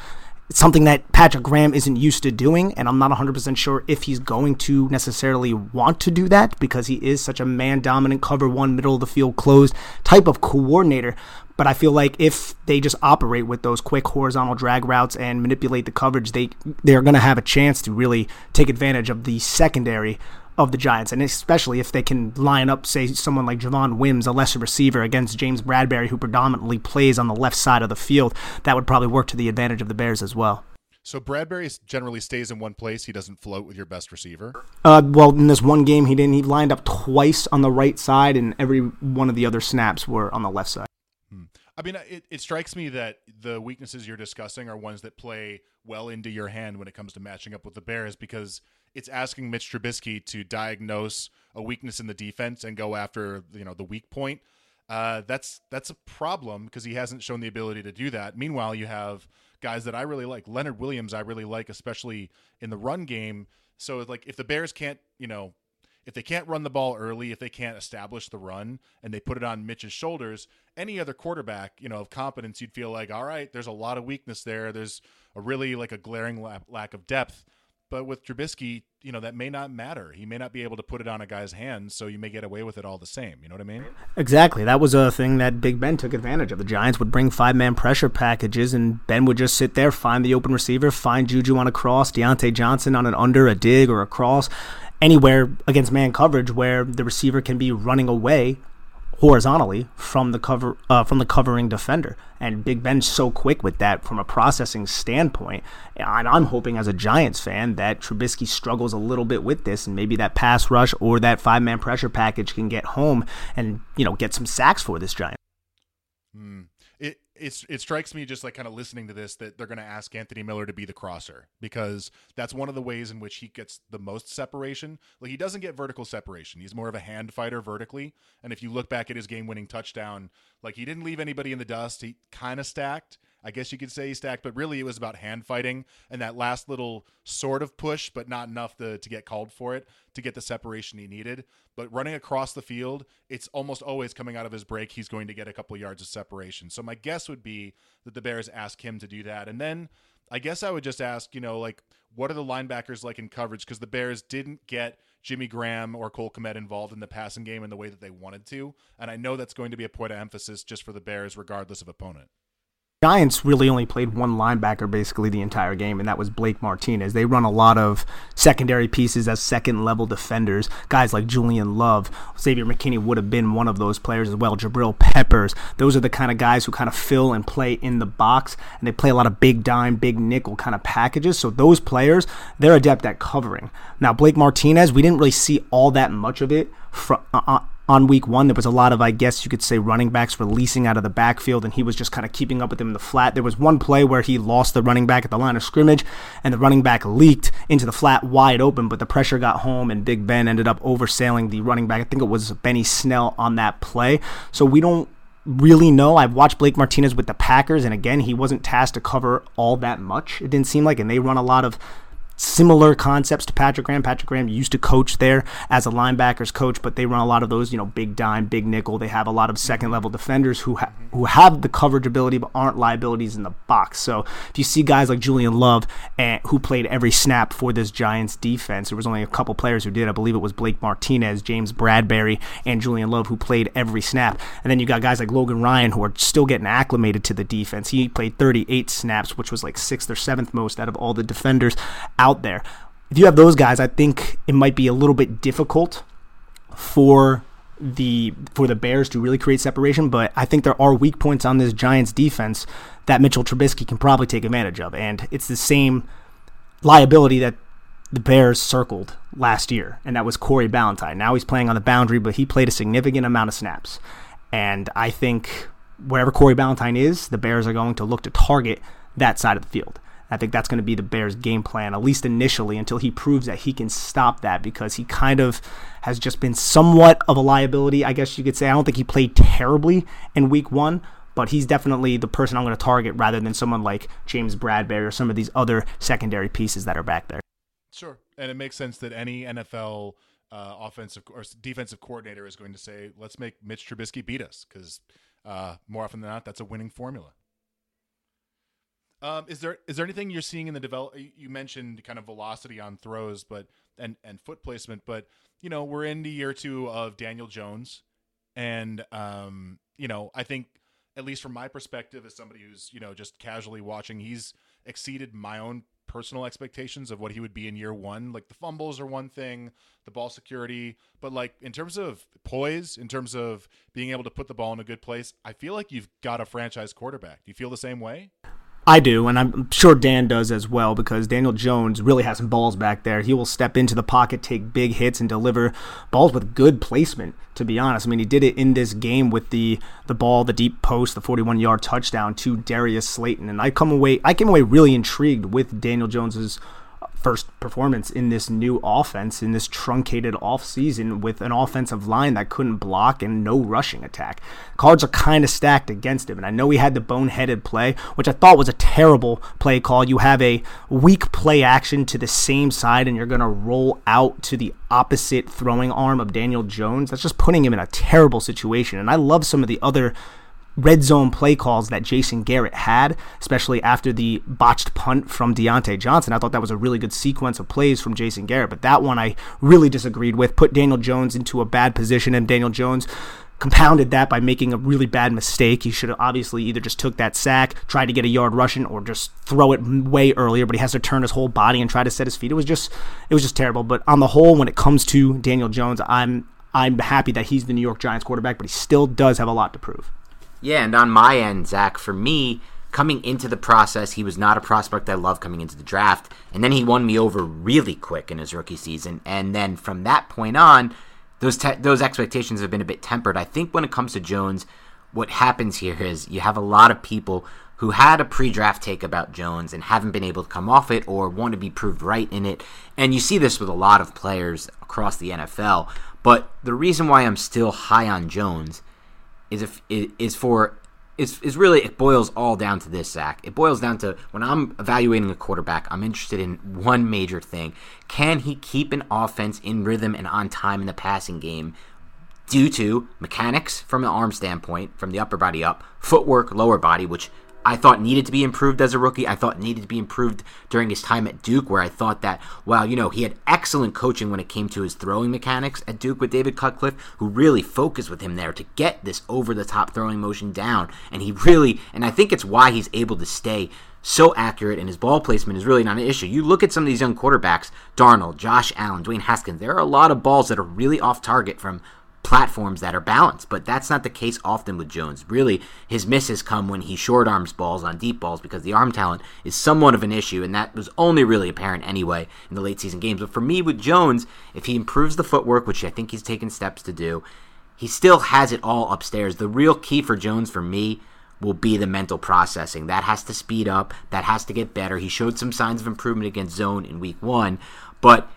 it's something that Patrick Graham isn't used to doing, and I'm not 100% sure if he's going to necessarily want to do that because he is such a man dominant, cover one, middle of the field closed type of coordinator. But I feel like if they just operate with those quick horizontal drag routes and manipulate the coverage, they they're going to have a chance to really take advantage of the secondary of the Giants, and especially if they can line up, say, someone like Javon Wims, a lesser receiver, against James Bradberry, who predominantly plays on the left side of the field, that would probably work to the advantage of the Bears as well. So Bradberry generally stays in one place. He doesn't float with your best receiver. Uh, well, in this one game, he didn't. He lined up twice on the right side, and every one of the other snaps were on the left side. I mean, it, it strikes me that the weaknesses you're discussing are ones that play well into your hand when it comes to matching up with the Bears because it's asking Mitch Trubisky to diagnose a weakness in the defense and go after you know the weak point. Uh, that's that's a problem because he hasn't shown the ability to do that. Meanwhile, you have guys that I really like. Leonard Williams, I really like, especially in the run game. So like if the Bears can't, you know, if they can't run the ball early, if they can't establish the run and they put it on Mitch's shoulders, any other quarterback, you know, of competence, you'd feel like, all right, there's a lot of weakness there. There's a really like a glaring la- lack of depth. But with Trubisky, you know, that may not matter. He may not be able to put it on a guy's hands, so you may get away with it all the same. You know what I mean? Exactly. That was a thing that Big Ben took advantage of. The Giants would bring five man pressure packages, and Ben would just sit there, find the open receiver, find Juju on a cross, Diontae Johnson on an under, a dig, or a cross, anywhere against man coverage where the receiver can be running away horizontally from the cover uh, from the covering defender. And Big Ben's so quick with that from a processing standpoint. And I'm hoping as a Giants fan that Trubisky struggles a little bit with this, and maybe that pass rush or that five man pressure package can get home and you know get some sacks for this Giant. Mm it's it strikes me just like kind of listening to this that they're going to ask Anthony Miller to be the crosser because that's one of the ways in which he gets the most separation. Like he doesn't get vertical separation. He's more of a hand fighter vertically. And if you look back at his game-winning touchdown, like he didn't leave anybody in the dust. He kind of stacked. I guess you could say he stacked, but really it was about hand fighting and that last little sort of push, but not enough to, to get called for it to get the separation he needed. But running across the field, it's almost always coming out of his break. He's going to get a couple yards of separation. So my guess would be that the Bears ask him to do that. And then I guess I would just ask, you know, like, what are the linebackers like in coverage? Because the Bears didn't get Jimmy Graham or Cole Kmet involved in the passing game in the way that they wanted to. And I know that's going to be a point of emphasis just for the Bears, regardless of opponent. Giants really only played one linebacker basically the entire game, and that was Blake Martinez. They run a lot of secondary pieces as second level defenders. Guys like Julian Love, Xavier McKinney would have been one of those players as well. Jabril Peppers. Those are the kind of guys who kind of fill and play in the box, and they play a lot of big dime, big nickel kind of packages. So those players, they're adept at covering. Now, Blake Martinez, we didn't really see all that much of it from, uh, uh on week one, there was a lot of, I guess you could say, running backs releasing out of the backfield, and he was just kind of keeping up with them in the flat. There was one play where he lost the running back at the line of scrimmage, and the running back leaked into the flat wide open, but the pressure got home, and Big Ben ended up oversailing the running back. I think it was Benny Snell on that play. So we don't really know. I've watched Blake Martinez with the Packers, and again, he wasn't tasked to cover all that much, it didn't seem like, and they run a lot of similar concepts to Patrick Graham. Patrick Graham used to coach there as a linebackers coach, but they run a lot of those, you know, big dime, big nickel. They have a lot of second level defenders who ha- who have the coverage ability but aren't liabilities in the box. So if you see guys like Julian Love and who played every snap for this Giants defense, there was only a couple players who did. I believe it was Blake Martinez, James Bradberry, and Julian Love who played every snap. And then you got guys like Logan Ryan who are still getting acclimated to the defense. He played 38 snaps, which was like sixth or seventh most out of all the defenders out there. If you have those guys, I think it might be a little bit difficult for the for the Bears to really create separation, but I think there are weak points on this Giants defense that Mitchell Trubisky can probably take advantage of. And it's the same liability that the Bears circled last year, and that was Corey Ballentine. Now he's playing on the boundary, but he played a significant amount of snaps. And I think wherever Corey Ballentine is, the Bears are going to look to target that side of the field. I think that's going to be the Bears' game plan, at least initially, until he proves that he can stop that because he kind of has just been somewhat of a liability, I guess you could say. I don't think he played terribly in week one, but he's definitely the person I'm going to target rather than someone like James Bradberry or some of these other secondary pieces that are back there. Sure. And it makes sense that any NFL uh, offensive or defensive coordinator is going to say, let's make Mitch Trubisky beat us because uh, more often than not, that's a winning formula. Um, is there is there anything you're seeing in the develop? You mentioned kind of velocity on throws, but and and foot placement, but you know we're in the year two of Daniel Jones, and um, you know I think at least from my perspective as somebody who's you know just casually watching, he's exceeded my own personal expectations of what he would be in year one. Like the fumbles are one thing, the ball security, but like in terms of poise, in terms of being able to put the ball in a good place, I feel like you've got a franchise quarterback. Do you feel the same way? I do, and I'm sure Dan does as well because Daniel Jones really has some balls back there. He will step into the pocket, take big hits, and deliver balls with good placement. To be honest, I mean he did it in this game with the the ball, the deep post, the 41 yard touchdown to Darius Slayton, and I come away I came away really intrigued with Daniel Jones's first performance in this new offense in this truncated offseason with an offensive line that couldn't block and no rushing attack. Cards are kind of stacked against him. And I know he had the boneheaded play, which I thought was a terrible play call. You have a weak play action to the same side and you're going to roll out to the opposite throwing arm of Daniel Jones. That's just putting him in a terrible situation. And I love some of the other red zone play calls that Jason Garrett had, especially after the botched punt from Diontae Johnson. I thought that was a really good sequence of plays from Jason Garrett, but that one I really disagreed with. Put Daniel Jones into a bad position, and Daniel Jones compounded that by making a really bad mistake. He should have obviously either just took that sack, tried to get a yard rushing, or just throw it way earlier. But he has to turn his whole body and try to set his feet. It was just, it was just terrible. But on the whole, when it comes to Daniel Jones, I'm I'm happy that he's the New York Giants quarterback, but he still does have a lot to prove. Yeah, and on my end, Zach, for me, coming into the process, he was not a prospect I loved coming into the draft. And then he won me over really quick in his rookie season. And then from that point on, those te- those expectations have been a bit tempered. I think when it comes to Jones, what happens here is you have a lot of people who had a pre-draft take about Jones and haven't been able to come off it or want to be proved right in it. And you see this with a lot of players across the NFL. But the reason why I'm still high on Jones is if is for is is really it boils all down to this, Zach. It boils down to when I'm evaluating a quarterback, I'm interested in one major thing: can he keep an offense in rhythm and on time in the passing game? Due to mechanics from the arm standpoint, from the upper body up, footwork, lower body, which I thought needed to be improved as a rookie. I thought needed to be improved during his time at Duke, where I thought that, well, you know, he had excellent coaching when it came to his throwing mechanics at Duke with David Cutcliffe, who really focused with him there to get this over the top throwing motion down. And he really, and I think it's why he's able to stay so accurate and his ball placement is really not an issue. You look at some of these young quarterbacks, Darnold, Josh Allen, Dwayne Haskins, there are a lot of balls that are really off target from platforms that are balanced, but that's not the case often with Jones. Really, his misses come when he short arms balls on deep balls because the arm talent is somewhat of an issue, and that was only really apparent anyway in the late season games. But for me, with Jones, if he improves the footwork, which I think he's taken steps to do, he still has it all upstairs. The real key for Jones, for me, will be the mental processing. That has to speed up, that has to get better. He showed some signs of improvement against zone in week one, but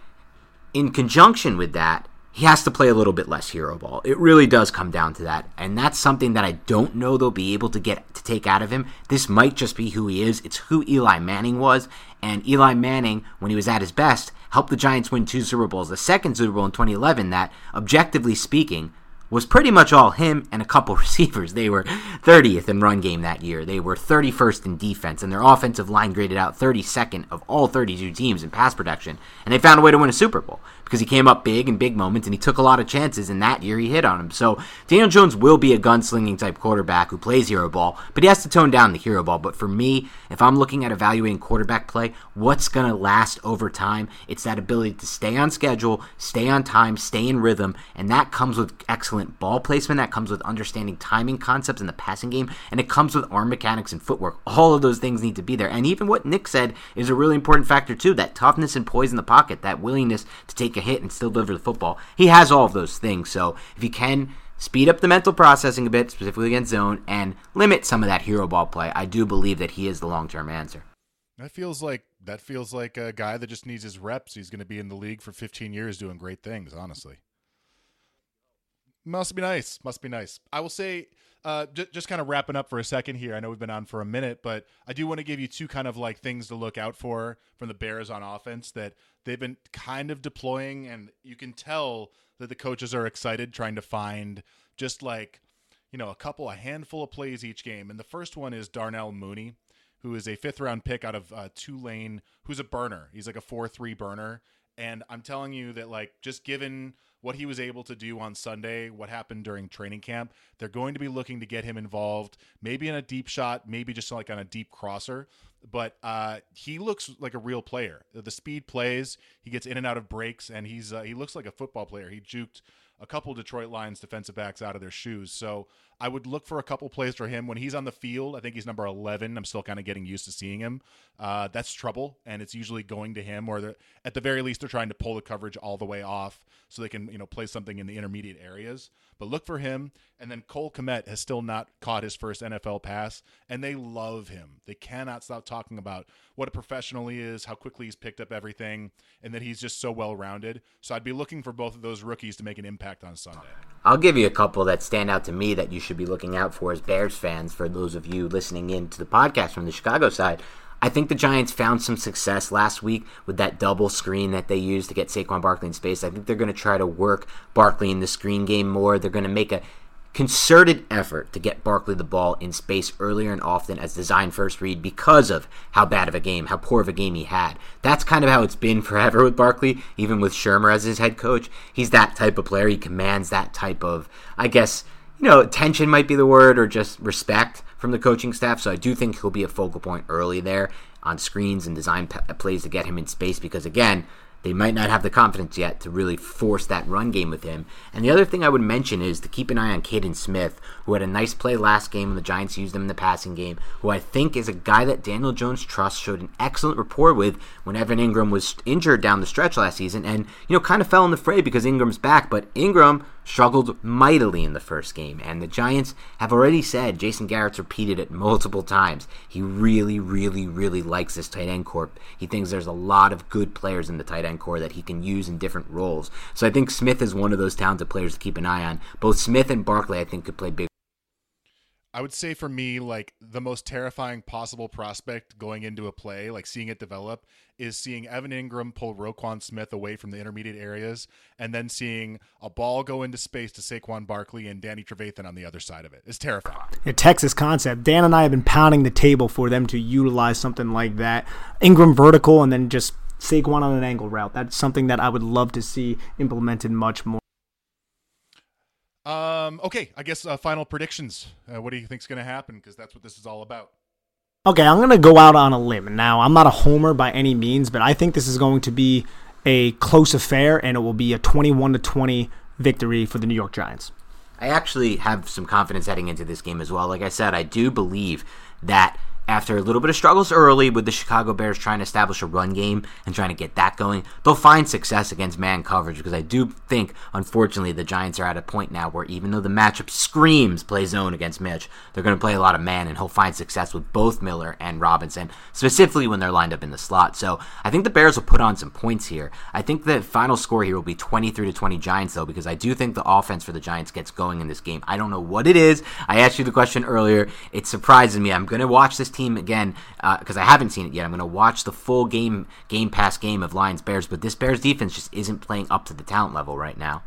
in conjunction with that, he has to play a little bit less hero ball. It really does come down to that. And that's something that I don't know they'll be able to get to take out of him. This might just be who he is. It's who Eli Manning was. And Eli Manning, when he was at his best, helped the Giants win two Super Bowls. The second Super Bowl in 2011 that, objectively speaking, was pretty much all him and a couple receivers. They were 30th in run game that year. They were 31st in defense, and their offensive line graded out 32nd of all 32 teams in pass protection. And they found a way to win a Super Bowl because he came up big in big moments and he took a lot of chances. And that year he hit on him. So Daniel Jones will be a gunslinging type quarterback who plays hero ball, but he has to tone down the hero ball. But for me, if I'm looking at evaluating quarterback play, what's going to last over time? It's that ability to stay on schedule, stay on time, stay in rhythm, and that comes with excellent ball placement. That comes with understanding timing concepts in the passing game, and it comes with arm mechanics and footwork. All of those things need to be there. And even what Nick said is a really important factor too. That toughness and poise in the pocket, that willingness to take a hit and still deliver the football. He has all of those things. So if you can speed up the mental processing a bit, specifically against zone, and limit some of that hero ball play, I do believe that he is the long term answer. That feels like that feels like a guy that just needs his reps. He's going to be in the league for 15 years doing great things. Honestly, must be nice. Must be nice. I will say uh, j- just kind of wrapping up for a second here. I know we've been on for a minute, but I do want to give you two kind of like things to look out for from the Bears on offense that they've been kind of deploying, and you can tell that the coaches are excited trying to find just like you know a couple, a handful of plays each game. And the first one is Darnell Mooney, who is a fifth round pick out of uh, Tulane, who's a burner. He's like a four three burner, and I'm telling you that like just given what he was able to do on Sunday, what happened during training camp. They're going to be looking to get him involved, maybe in a deep shot, maybe just like on a deep crosser. But uh, he looks like a real player. The speed plays, he gets in and out of breaks, and he's uh, he looks like a football player. He juked a couple Detroit Lions defensive backs out of their shoes. So I would look for a couple plays for him when he's on the field. I think he's number 11. I'm still kind of getting used to seeing him. Uh, that's trouble, and it's usually going to him, or at the very least, they're trying to pull the coverage all the way off so they can you know play something in the intermediate areas. But look for him. And then Cole Kmet has still not caught his first NFL pass, and they love him. They cannot stop talking about what a professional he is, how quickly he's picked up everything, and that he's just so well rounded. So I'd be looking for both of those rookies to make an impact on Sunday. I'll give you a couple that stand out to me that you should be looking out for as Bears fans. For those of you listening in to the podcast from the Chicago side, I think the Giants found some success last week with that double screen that they used to get Saquon Barkley in space. I think they're going to try to work Barkley in the screen game more. They're going to make a concerted effort to get Barkley the ball in space earlier and often as design first read because of how bad of a game, how poor of a game he had. That's kind of how it's been forever with Barkley, even with Shurmur as his head coach. He's that type of player. He commands that type of, I guess, you know, attention might be the word or just respect from the coaching staff. So I do think he'll be a focal point early there on screens and design p- uh, plays to get him in space because, again, they might not have the confidence yet to really force that run game with him. And the other thing I would mention is to keep an eye on Kaden Smith, who had a nice play last game when the Giants used him in the passing game, who I think is a guy that Daniel Jones trusts, showed an excellent rapport with when Evan Engram was injured down the stretch last season, and, you know, kind of fell in the fray because Engram's back, but Engram struggled mightily in the first game. And the Giants have already said, Jason Garrett's repeated it multiple times, he really, really, really likes this tight end corp. He thinks there's a lot of good players in the tight end core that he can use in different roles. So I think Smith is one of those talented players to keep an eye on. Both Smith and Barkley, I think, could play big I would say for me, like the most terrifying possible prospect going into a play, like seeing it develop, is seeing Evan Engram pull Roquan Smith away from the intermediate areas, and then seeing a ball go into space to Saquon Barkley and Danny Trevathan on the other side of it. It's terrifying. A Texas concept. Dan and I have been pounding the table for them to utilize something like that. Engram vertical, and then just Saquon on an angle route. That's something that I would love to see implemented much more. Um, okay, I guess uh, final predictions. Uh, what do you think's going to happen? Because that's what this is all about. Okay, I'm going to go out on a limb. Now, I'm not a homer by any means, but I think this is going to be a close affair, and it will be a 21 to 20 victory for the New York Giants. I actually have some confidence heading into this game as well. Like I said, I do believe that after a little bit of struggles early with the Chicago Bears trying to establish a run game and trying to get that going, they'll find success against man coverage because I do think, unfortunately, the Giants are at a point now where even though the matchup screams play zone against Mitch, they're going to play a lot of man and he'll find success with both Miller and Robinson, specifically when they're lined up in the slot. So I think the Bears will put on some points here. I think the final score here will be 23 to 20 Giants, though, because I do think the offense for the Giants gets going in this game. I don't know what it is. I asked you the question earlier. It surprises me. I'm going to watch this team again because uh, I haven't seen it yet. I'm going to watch the full game, Game Pass game of Lions Bears, but this Bears defense just isn't playing up to the talent level right now.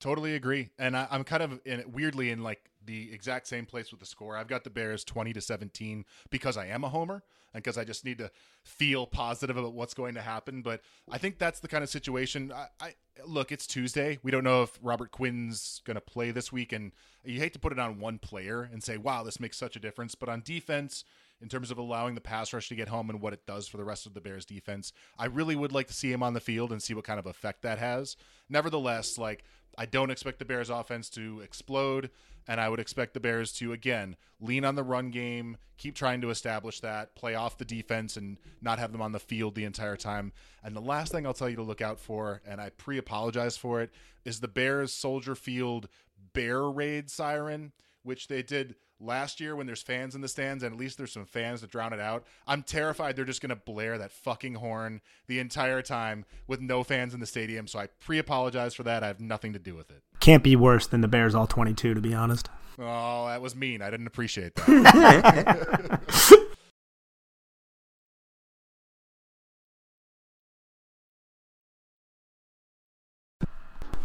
Totally agree, and I, am kind of in, weirdly in like the exact same place with the score. I've got the Bears 20 to 17 because I am a homer and because I just need to feel positive about what's going to happen. But I think that's the kind of situation. I, I look, it's Tuesday. We don't know if Robert Quinn's going to play this week, and you hate to put it on one player and say, "Wow, this makes such a difference." But on defense, in terms of allowing the pass rush to get home and what it does for the rest of the Bears defense. I really would like to see him on the field and see what kind of effect that has. Nevertheless, like I don't expect the Bears offense to explode and I would expect the Bears to again lean on the run game, keep trying to establish that, play off the defense and not have them on the field the entire time. And the last thing I'll tell you to look out for and I pre-apologize for it is the Bears Soldier Field bear raid siren which they did last year when there's fans in the stands and at least there's some fans to drown it out. I'm terrified they're just going to blare that fucking horn the entire time with no fans in the stadium. So I pre apologize for that. I have nothing to do with it. Can't be worse than the Bears all 22, to be honest. Oh, that was mean. I didn't appreciate that.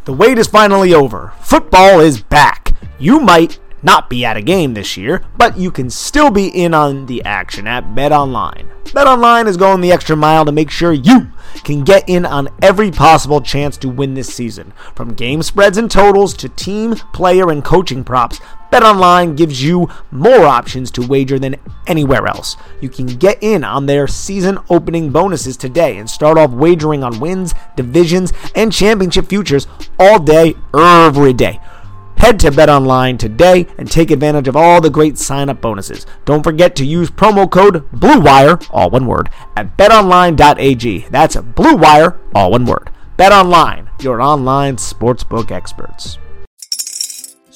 the wait is finally over. Football is back. You might not be at a game this year, but you can still be in on the action at BetOnline. BetOnline is going the extra mile to make sure you can get in on every possible chance to win this season. From game spreads and totals to team, player, and coaching props, BetOnline gives you more options to wager than anywhere else. You can get in on their season opening bonuses today and start off wagering on wins, divisions, and championship futures all day, every day. Head to BetOnline today and take advantage of all the great sign-up bonuses. Don't forget to use promo code BLUEWIRE, all one word, at betonline.ag. That's BLUEWIRE, all one word. BetOnline, your online sportsbook experts.